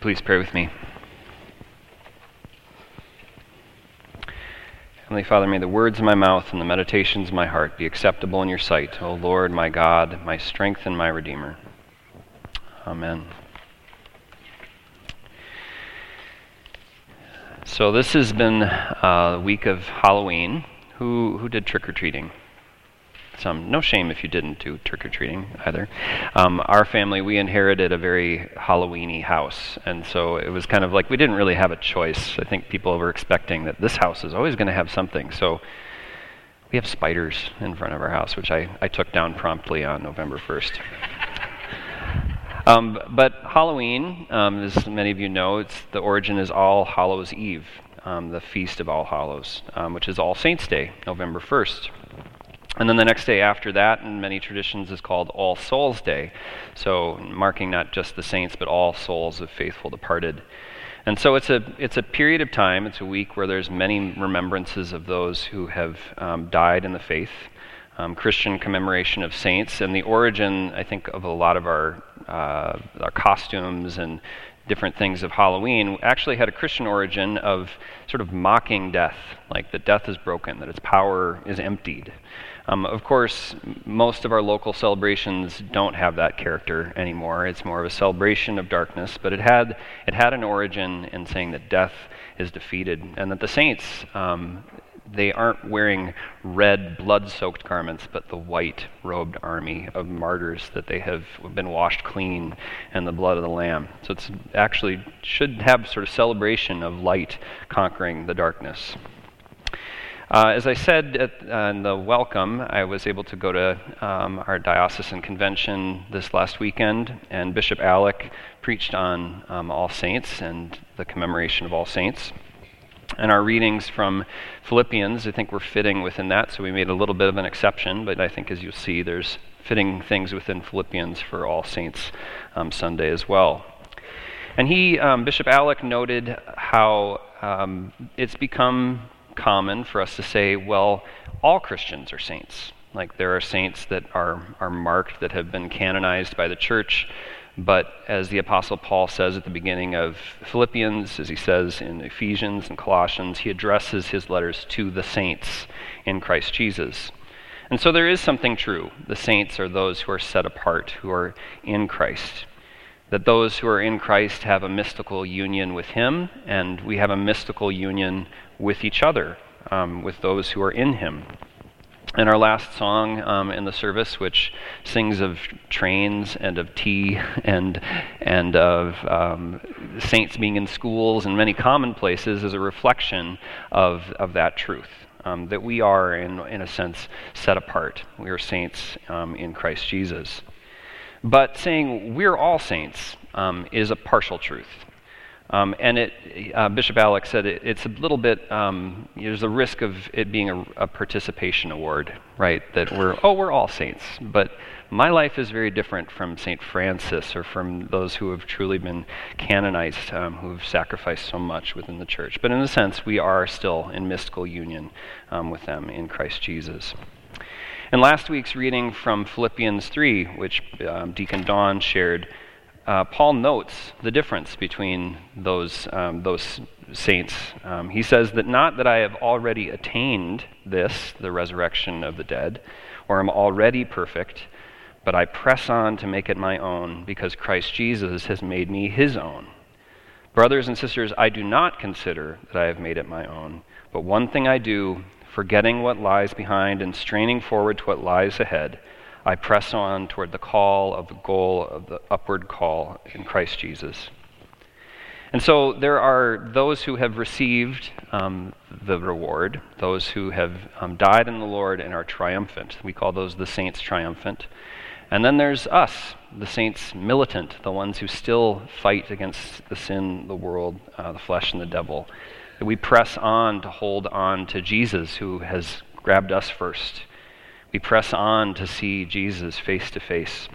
Please pray with me. Heavenly Father, may the words of my mouth and the meditations of my heart be acceptable in your sight, O Lord, my God, my strength and my Redeemer. Amen. So this has been uh, a week of Halloween. Who who did trick or treating? Some. No shame if you didn't do trick or treating either. Um, our family, we inherited a very Halloweeny house, and so it was kind of like we didn't really have a choice. I think people were expecting that this house is always going to have something. So we have spiders in front of our house, which I, I took down promptly on November 1st. Um, but Halloween, um, as many of you know, it's, the origin is All Hallows Eve, um, the Feast of All Hallows, um, which is All Saints' Day, November 1st. And then the next day after that, in many traditions, is called All Souls Day. So, marking not just the saints, but all souls of faithful departed. And so it's a, it's a period of time, it's a week where there's many remembrances of those who have um, died in the faith, um, Christian commemoration of saints, and the origin, I think, of a lot of our, uh, our costumes and different things of Halloween actually had a Christian origin of sort of mocking death, like that death is broken, that its power is emptied. Um, of course, most of our local celebrations don't have that character anymore. It's more of a celebration of darkness, but it had it had an origin in saying that death is defeated and that the saints um, they aren't wearing red blood-soaked garments, but the white robed army of martyrs that they have been washed clean in the blood of the Lamb. So it's actually should have sort of celebration of light conquering the darkness. Uh, as I said at, uh, in the welcome, I was able to go to um, our diocesan convention this last weekend, and Bishop Alec preached on um, All Saints and the commemoration of All Saints. And our readings from Philippians, I think, were fitting within that, so we made a little bit of an exception, but I think as you'll see, there's fitting things within Philippians for All Saints um, Sunday as well. And he, um, Bishop Alec, noted how um, it's become common for us to say, well, all Christians are saints. Like there are saints that are, are marked, that have been canonized by the church. But as the Apostle Paul says at the beginning of Philippians, as he says in Ephesians and Colossians, he addresses his letters to the saints in Christ Jesus. And so there is something true. The saints are those who are set apart, who are in Christ. That those who are in Christ have a mystical union with Him, and we have a mystical union with each other, um, with those who are in Him. And our last song um, in the service, which sings of trains and of tea and and of um, saints being in schools and many commonplaces, is a reflection of of that truth. Um, that we are, in in a sense, set apart. We are saints um, in Christ Jesus. But saying we're all saints um, is a partial truth. Um, and it, uh, Bishop Alec said it, it's a little bit, um, there's a risk of it being a, a, participation award, right? That we're, oh, we're all saints. But my life is very different from St. Francis or from those who have truly been canonized, um, who have sacrificed so much within the church. But in a sense, we are still in mystical union um, with them in Christ Jesus. And last week's reading from Philippians 3, which um, Deacon Don shared, uh, Paul notes the difference between those, um, those saints. Um, he says that not that I have already attained this, the resurrection of the dead, or am already perfect, but I press on to make it my own because Christ Jesus has made me his own. Brothers and sisters, I do not consider that I have made it my own, but one thing I do, forgetting what lies behind and straining forward to what lies ahead. I press on toward the call of the goal of the upward call in Christ Jesus. And so there are those who have received um, the reward, those who have um, died in the Lord and are triumphant. We call those the saints triumphant. And then there's us, the saints militant, the ones who still fight against the sin, the world, uh, the flesh, and the devil. We press on to hold on to Jesus, who has grabbed us first we press on to see Jesus face to face.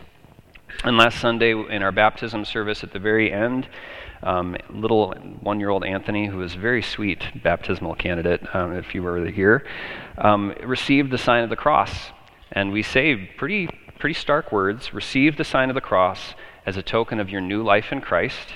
And last Sunday in our baptism service at the very end, um, little one year old Anthony, who was a very sweet baptismal candidate, um, if you were here, um, received the sign of the cross. And we say pretty, pretty stark words receive the sign of the cross as a token of your new life in Christ.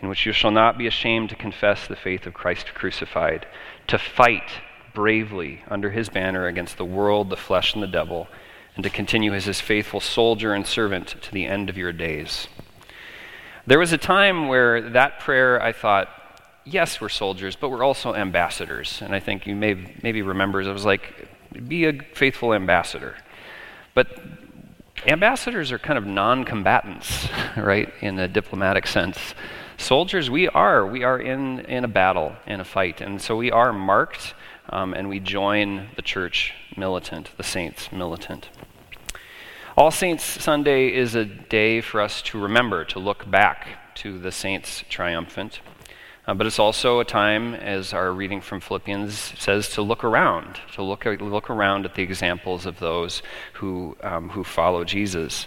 in which you shall not be ashamed to confess the faith of Christ crucified, to fight bravely under his banner against the world, the flesh, and the devil, and to continue as his faithful soldier and servant to the end of your days. There was a time where that prayer, I thought, yes, we're soldiers, but we're also ambassadors. And I think you may maybe remember, it was like, be a faithful ambassador. But ambassadors are kind of non combatants, right, in a diplomatic sense. Soldiers, we are. We are in, in a battle, in a fight. And so we are marked, um, and we join the church militant, the saints militant. All Saints Sunday is a day for us to remember, to look back to the saints triumphant. Uh, but it's also a time, as our reading from Philippians says, to look around, to look, look around at the examples of those who, um, who follow Jesus.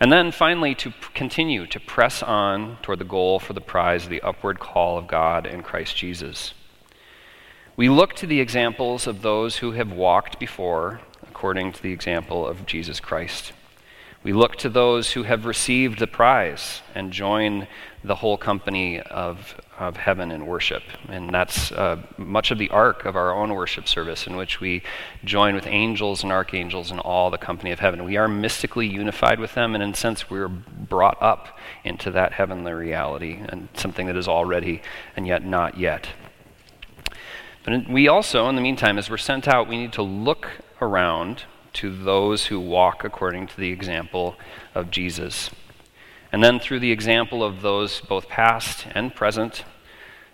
And then finally, to continue to press on toward the goal for the prize the upward call of God in Christ Jesus. We look to the examples of those who have walked before according to the example of Jesus Christ. We look to those who have received the prize and join the whole company of, of heaven in worship. And that's uh, much of the arc of our own worship service, in which we join with angels and archangels and all the company of heaven. We are mystically unified with them, and in a sense, we're brought up into that heavenly reality and something that is already and yet not yet. But we also, in the meantime, as we're sent out, we need to look around to those who walk according to the example of Jesus. And then through the example of those both past and present,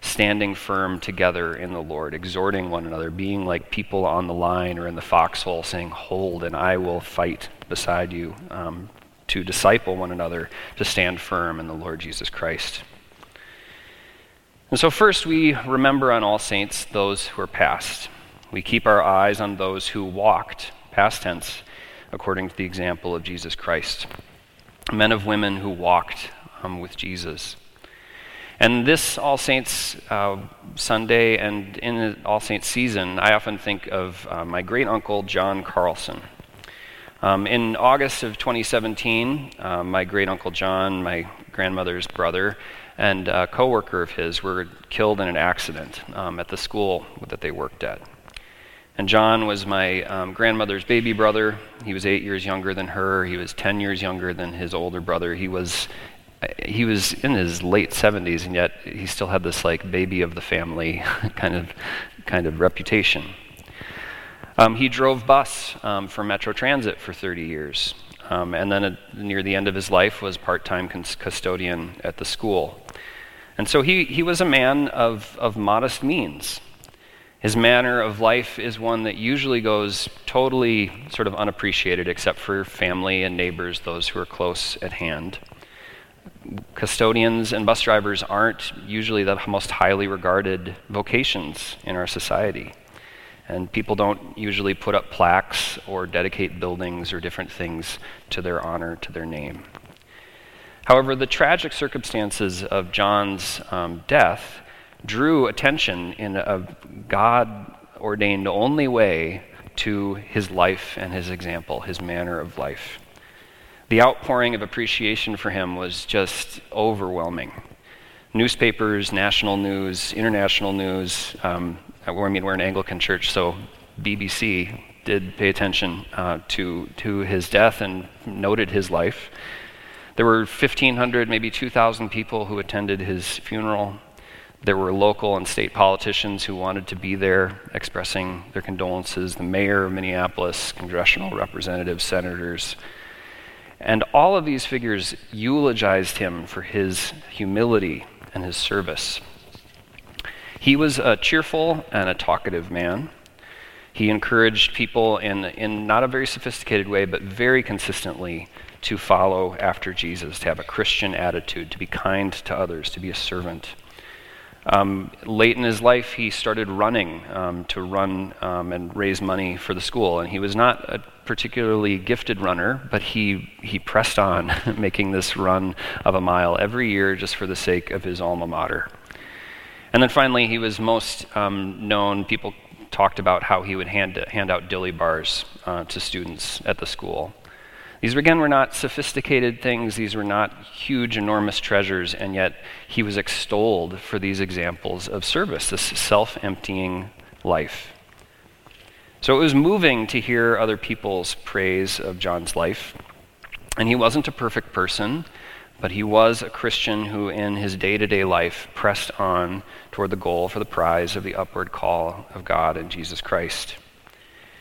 standing firm together in the Lord, exhorting one another, being like people on the line or in the foxhole, saying, Hold, and I will fight beside you, um, to disciple one another, to stand firm in the Lord Jesus Christ. And so, first, we remember on All Saints those who are past. We keep our eyes on those who walked past tense, according to the example of Jesus Christ. Men of women who walked um, with Jesus. And this All Saints uh, Sunday and in All Saints season, I often think of uh, my great uncle John Carlson. Um, in August of 2017, uh, my great uncle John, my grandmother's brother, and a coworker of his were killed in an accident um, at the school that they worked at. And John was my um, grandmother's baby brother. He was eight years younger than her. He was 10 years younger than his older brother. He was, he was in his late 70s, and yet he still had this like baby of the family kind of, kind of reputation. Um, he drove bus um, for Metro Transit for 30 years. Um, and then near the end of his life was part-time custodian at the school. And so he, he was a man of, of modest means. His manner of life is one that usually goes totally sort of unappreciated, except for family and neighbors, those who are close at hand. Custodians and bus drivers aren't usually the most highly regarded vocations in our society. And people don't usually put up plaques or dedicate buildings or different things to their honor, to their name. However, the tragic circumstances of John's um, death drew attention in a God ordained only way to his life and his example, his manner of life. The outpouring of appreciation for him was just overwhelming. Newspapers, national news, international news. Um, I mean, we're an Anglican church, so BBC did pay attention uh, to, to his death and noted his life. There were 1,500, maybe 2,000 people who attended his funeral. There were local and state politicians who wanted to be there expressing their condolences the mayor of Minneapolis, congressional representatives, senators. And all of these figures eulogized him for his humility and his service. He was a cheerful and a talkative man. He encouraged people in, in not a very sophisticated way, but very consistently to follow after Jesus, to have a Christian attitude, to be kind to others, to be a servant. Um, late in his life, he started running um, to run um, and raise money for the school. And he was not a particularly gifted runner, but he, he pressed on, making this run of a mile every year just for the sake of his alma mater. And then finally, he was most um, known, people talked about how he would hand, hand out dilly bars uh, to students at the school. These, again, were not sophisticated things, these were not huge, enormous treasures, and yet he was extolled for these examples of service, this self emptying life. So it was moving to hear other people's praise of John's life. And he wasn't a perfect person, but he was a Christian who, in his day to day life, pressed on toward the goal for the prize of the upward call of God in Jesus Christ.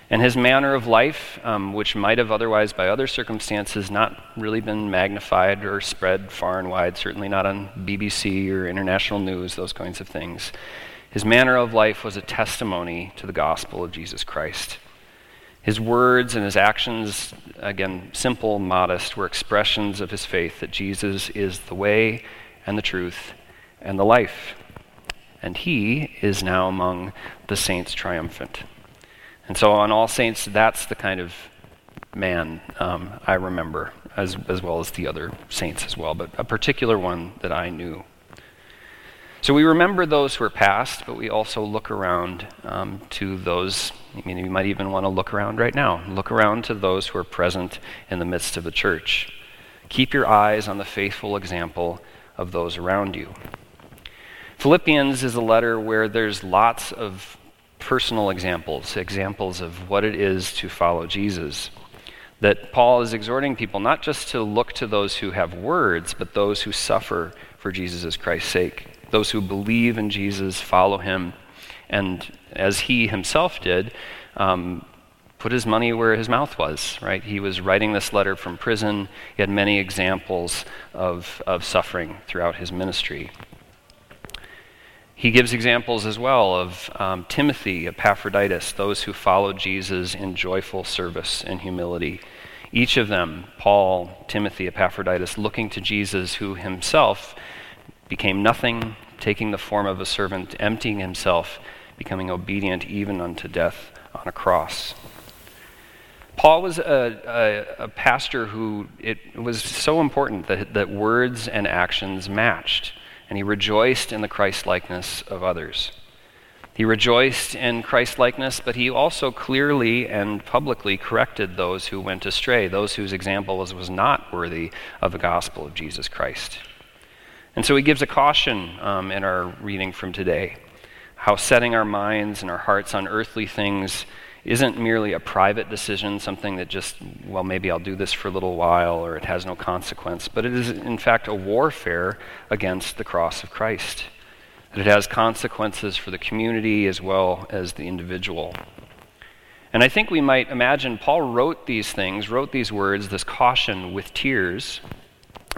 And his manner of life, um, which might have otherwise, by other circumstances, not really been magnified or spread far and wide, certainly not on BBC or international news, those kinds of things, his manner of life was a testimony to the gospel of Jesus Christ. His words and his actions, again, simple, modest, were expressions of his faith that Jesus is the way and the truth and the life. And he is now among the saints triumphant. And so on All Saints, that's the kind of man um, I remember, as, as well as the other saints as well, but a particular one that I knew. So we remember those who are past, but we also look around um, to those. I mean, you might even want to look around right now. Look around to those who are present in the midst of the church. Keep your eyes on the faithful example of those around you. Philippians is a letter where there's lots of personal examples, examples of what it is to follow Jesus. That Paul is exhorting people not just to look to those who have words, but those who suffer for Jesus Christ's sake. Those who believe in Jesus, follow him, and as he himself did, um, put his money where his mouth was, right? He was writing this letter from prison. He had many examples of, of suffering throughout his ministry. He gives examples as well of um, Timothy, Epaphroditus, those who followed Jesus in joyful service and humility. Each of them, Paul, Timothy, Epaphroditus, looking to Jesus, who himself became nothing, taking the form of a servant, emptying himself, becoming obedient even unto death on a cross. Paul was a, a, a, pastor who it was so important that, that words and actions matched and he rejoiced in the Christ likeness of others. He rejoiced in Christ likeness, but he also clearly and publicly corrected those who went astray, those whose example was, was not worthy of the gospel of Jesus Christ. And so he gives a caution um, in our reading from today how setting our minds and our hearts on earthly things isn't merely a private decision, something that just, well, maybe I'll do this for a little while or it has no consequence, but it is, in fact, a warfare against the cross of Christ. That it has consequences for the community as well as the individual. And I think we might imagine Paul wrote these things, wrote these words, this caution with tears,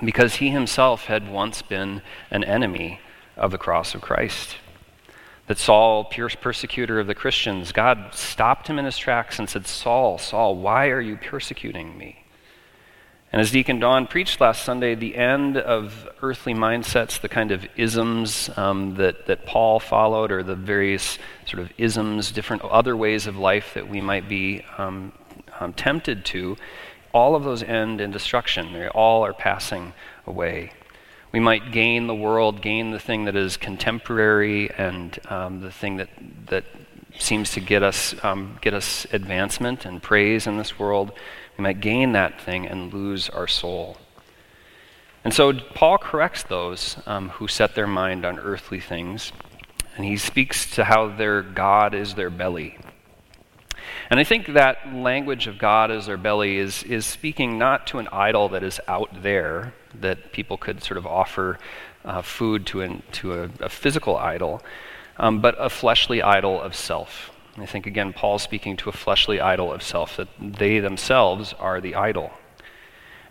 because he himself had once been an enemy of the cross of Christ that Saul, persecutor of the Christians, God stopped him in his tracks and said, Saul, Saul, why are you persecuting me? And as Deacon Don preached last Sunday, the end of earthly mindsets, the kind of isms um, that, that Paul followed, or the various sort of isms, different other ways of life that we might be um, um, tempted to, all of those end in destruction. They all are passing away. We might gain the world, gain the thing that is contemporary and um, the thing that, that seems to get us, um, get us advancement and praise in this world. We might gain that thing and lose our soul. And so Paul corrects those um, who set their mind on earthly things, and he speaks to how their God is their belly. And I think that language of God as their belly is, is speaking not to an idol that is out there, that people could sort of offer uh, food to, an, to a, a physical idol, um, but a fleshly idol of self. I think, again, Paul's speaking to a fleshly idol of self, that they themselves are the idol.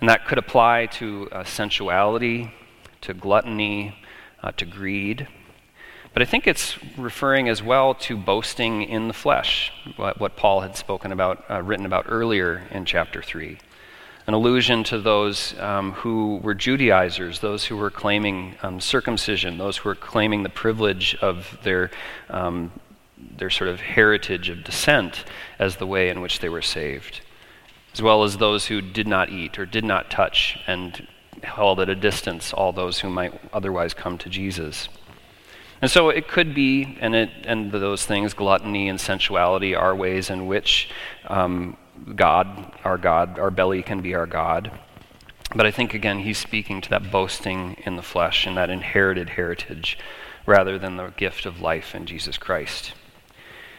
And that could apply to uh, sensuality, to gluttony, uh, to greed. But I think it's referring as well to boasting in the flesh, what, what Paul had spoken about, uh, written about earlier in chapter 3. An allusion to those um, who were Judaizers, those who were claiming um, circumcision, those who were claiming the privilege of their, um, their sort of heritage of descent as the way in which they were saved, as well as those who did not eat or did not touch and held at a distance all those who might otherwise come to Jesus. And so it could be, and, it, and those things, gluttony and sensuality, are ways in which um, God, our God, our belly can be our God. But I think, again, he's speaking to that boasting in the flesh and that inherited heritage rather than the gift of life in Jesus Christ.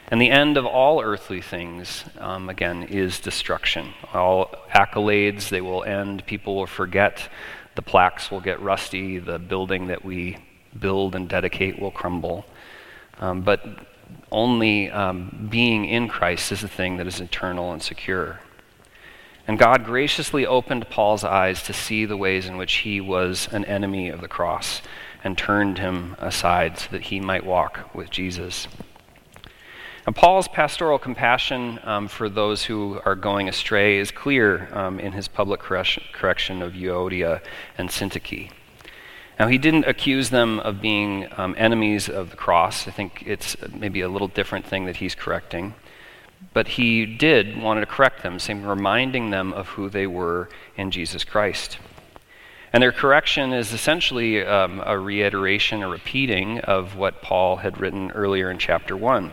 And the end of all earthly things, um, again, is destruction. All accolades, they will end. People will forget. The plaques will get rusty. The building that we build and dedicate will crumble. Um, but only um, being in Christ is the thing that is eternal and secure. And God graciously opened Paul's eyes to see the ways in which he was an enemy of the cross and turned him aside so that he might walk with Jesus. And Paul's pastoral compassion um, for those who are going astray is clear um, in his public correction of Euodia and Syntyche. Now, he didn't accuse them of being um, enemies of the cross. I think it's maybe a little different thing that he's correcting. But he did want to correct them, saying, reminding them of who they were in Jesus Christ. And their correction is essentially um, a reiteration, a repeating of what Paul had written earlier in chapter 1.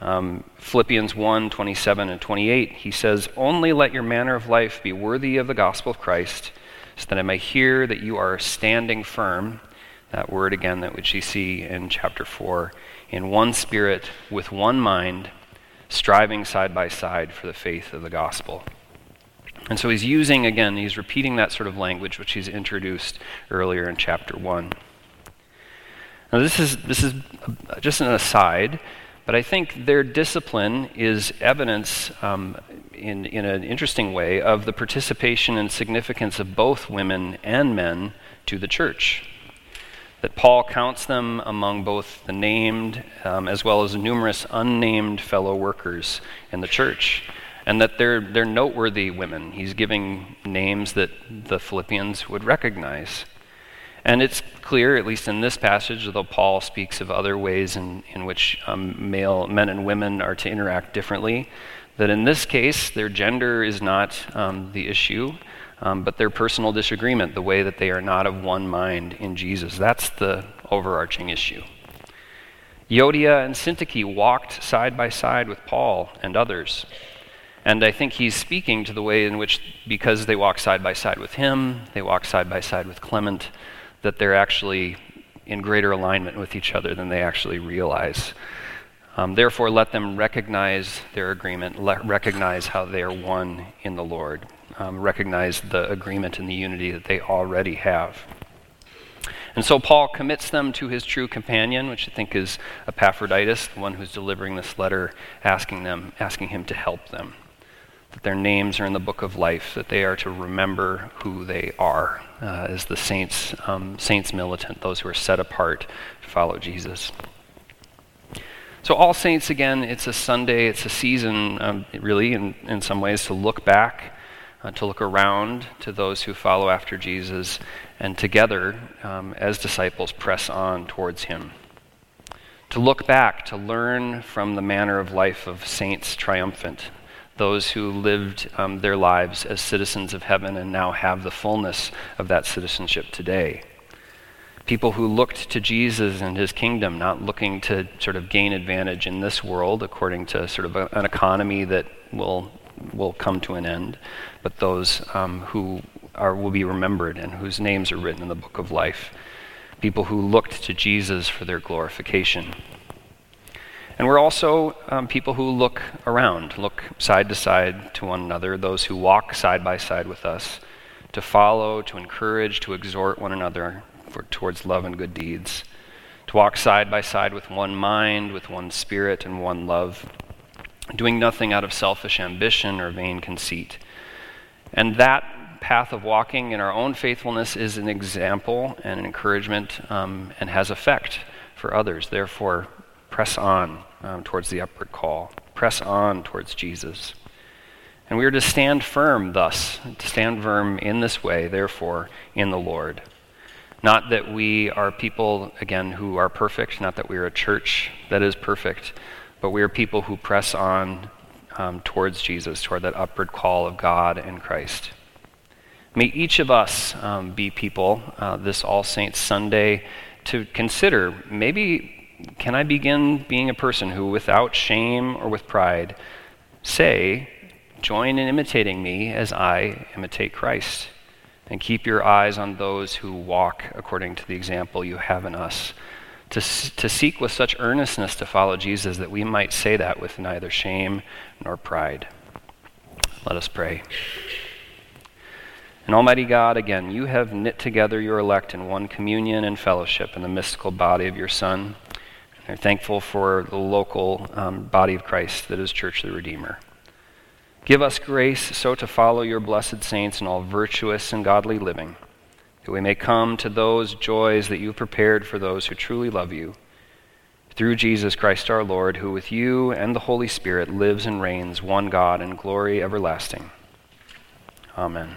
Um, Philippians 1 27 and 28, he says, Only let your manner of life be worthy of the gospel of Christ so that I may hear that you are standing firm. That word again, that which you see in chapter 4, in one spirit, with one mind, striving side by side for the faith of the gospel. And so he's using, again, he's repeating that sort of language which he's introduced earlier in chapter 1. Now, this is, this is just an aside, but I think their discipline is evidence um, in, in an interesting way of the participation and significance of both women and men to the church. That Paul counts them among both the named um, as well as numerous unnamed fellow workers in the church, and that they're, they're noteworthy women. He's giving names that the Philippians would recognize. And it's clear, at least in this passage, though Paul speaks of other ways in, in which um, male men and women are to interact differently, that in this case, their gender is not um, the issue, um, but their personal disagreement, the way that they are not of one mind in Jesus. That's the overarching issue. Euodia and Syntyche walked side by side with Paul and others. And I think he's speaking to the way in which, because they walk side by side with him, they walk side by side with Clement, that they're actually in greater alignment with each other than they actually realize. Um, therefore, let them recognize their agreement, recognize how they are one in the Lord, um, recognize the agreement and the unity that they already have. And so Paul commits them to his true companion, which I think is Epaphroditus, the one who's delivering this letter, asking them, asking him to help them. That their names are in the book of life, that they are to remember who they are uh, as the saints, um, saints militant, those who are set apart to follow Jesus. So, All Saints, again, it's a Sunday, it's a season, um, really, in, in some ways, to look back, uh, to look around to those who follow after Jesus, and together, um, as disciples, press on towards Him. To look back, to learn from the manner of life of saints triumphant, those who lived um, their lives as citizens of heaven and now have the fullness of that citizenship today people who looked to Jesus and his kingdom, not looking to sort of gain advantage in this world according to sort of a, an economy that will, will come to an end, but those um, who are, will be remembered and whose names are written in the book of life. People who looked to Jesus for their glorification. And we're also um, people who look around, look side to side to one another, those who walk side by side with us, to follow, to encourage, to exhort one another for, towards love and good deeds, to walk side by side with one mind, with one spirit, and one love, doing nothing out of selfish ambition or vain conceit. And that path of walking in our own faithfulness is an example and an encouragement um, and has effect for others. Therefore, press on um, towards the upward call, press on towards Jesus. And we are to stand firm thus, to stand firm in this way, therefore, in the Lord. Not that we are people, again, who are perfect, not that we are a church that is perfect, but we are people who press on um, towards Jesus, toward that upward call of God and Christ. May each of us um, be people uh, this All Saints Sunday to consider maybe can I begin being a person who, without shame or with pride, say Join in imitating me as I imitate Christ. And keep your eyes on those who walk according to the example you have in us. To, to seek with such earnestness to follow Jesus that we might say that with neither shame nor pride. Let us pray. And Almighty God, again, you have knit together your elect in one communion and fellowship in the mystical body of your Son. And are thankful for the local um, body of Christ that is Church of the Redeemer. Give us grace so to follow your blessed saints in all virtuous and godly living, that we may come to those joys that you have prepared for those who truly love you. Through Jesus Christ our Lord, who with you and the Holy Spirit lives and reigns, one God in glory everlasting. Amen.